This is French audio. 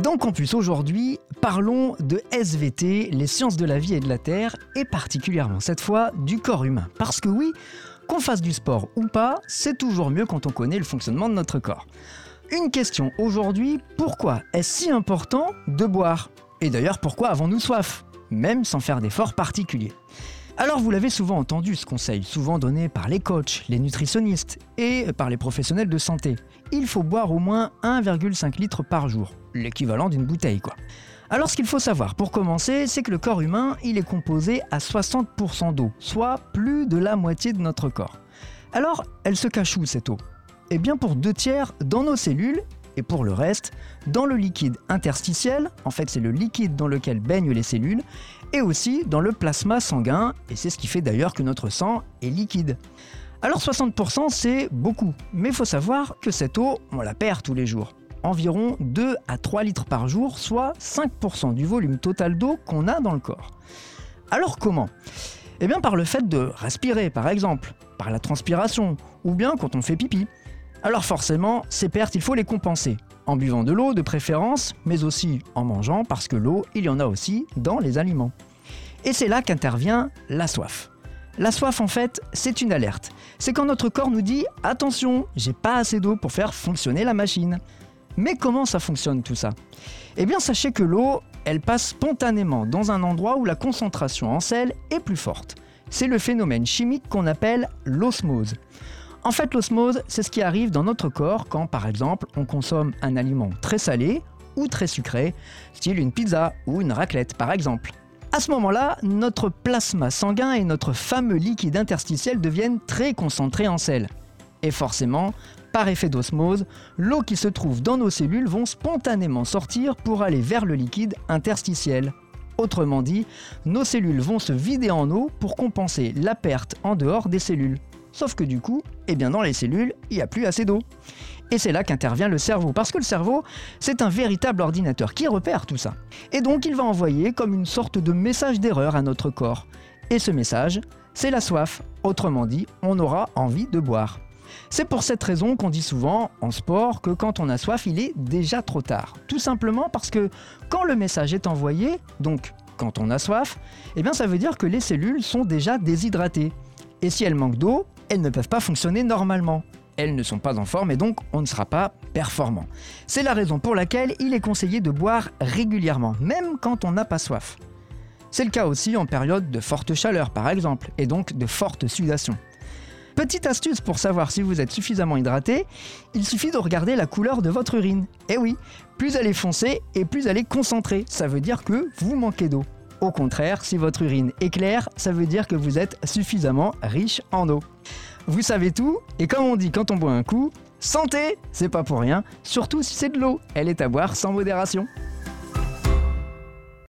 Dans Campus aujourd'hui, parlons de SVT, les sciences de la vie et de la Terre, et particulièrement cette fois du corps humain. Parce que oui, qu'on fasse du sport ou pas, c'est toujours mieux quand on connaît le fonctionnement de notre corps. Une question aujourd'hui, pourquoi est-ce si important de boire? Et d'ailleurs, pourquoi avons-nous soif? Même sans faire d'efforts particuliers. Alors vous l'avez souvent entendu ce conseil, souvent donné par les coachs, les nutritionnistes et par les professionnels de santé. Il faut boire au moins 1,5 litre par jour, l'équivalent d'une bouteille quoi. Alors ce qu'il faut savoir pour commencer, c'est que le corps humain, il est composé à 60% d'eau, soit plus de la moitié de notre corps. Alors, elle se cache où cette eau? Eh bien pour deux tiers dans nos cellules et pour le reste, dans le liquide interstitiel, en fait c'est le liquide dans lequel baignent les cellules, et aussi dans le plasma sanguin, et c'est ce qui fait d'ailleurs que notre sang est liquide. Alors 60% c'est beaucoup, mais faut savoir que cette eau, on la perd tous les jours. Environ 2 à 3 litres par jour, soit 5% du volume total d'eau qu'on a dans le corps. Alors comment? Eh bien par le fait de respirer par exemple, par la transpiration, ou bien quand on fait pipi. Alors forcément, ces pertes, il faut les compenser. En buvant de l'eau de préférence, mais aussi en mangeant, parce que l'eau, il y en a aussi dans les aliments. Et c'est là qu'intervient la soif. La soif, en fait, c'est une alerte. C'est quand notre corps nous dit Attention, j'ai pas assez d'eau pour faire fonctionner la machine. Mais comment ça fonctionne tout ça? Eh bien, sachez que l'eau, elle passe spontanément dans un endroit où la concentration en sel est plus forte. C'est le phénomène chimique qu'on appelle l'osmose. En fait, l'osmose, c'est ce qui arrive dans notre corps quand, par exemple, on consomme un aliment très salé ou très sucré, style une pizza ou une raclette, par exemple. À ce moment-là, notre plasma sanguin et notre fameux liquide interstitiel deviennent très concentrés en sel. Et forcément, par effet d'osmose, l'eau qui se trouve dans nos cellules vont spontanément sortir pour aller vers le liquide interstitiel. Autrement dit, nos cellules vont se vider en eau pour compenser la perte en dehors des cellules. Sauf que du coup, eh bien dans les cellules, il n'y a plus assez d'eau. Et c'est là qu'intervient le cerveau, parce que le cerveau, c'est un véritable ordinateur qui repère tout ça. Et donc il va envoyer comme une sorte de message d'erreur à notre corps. Et ce message, c'est la soif. Autrement dit, on aura envie de boire. C'est pour cette raison qu'on dit souvent en sport que quand on a soif, il est déjà trop tard. Tout simplement parce que quand le message est envoyé, donc quand on a soif, eh bien ça veut dire que les cellules sont déjà déshydratées. Et si elles manquent d'eau, elles ne peuvent pas fonctionner normalement. Elles ne sont pas en forme et donc on ne sera pas performant. C'est la raison pour laquelle il est conseillé de boire régulièrement, même quand on n'a pas soif. C'est le cas aussi en période de forte chaleur par exemple, et donc de forte sudation. Petite astuce pour savoir si vous êtes suffisamment hydraté, il suffit de regarder la couleur de votre urine. Eh oui, plus elle est foncée et plus elle est concentrée, ça veut dire que vous manquez d'eau. Au contraire, si votre urine est claire, ça veut dire que vous êtes suffisamment riche en eau. Vous savez tout, et comme on dit quand on boit un coup, santé, c'est pas pour rien, surtout si c'est de l'eau, elle est à boire sans modération.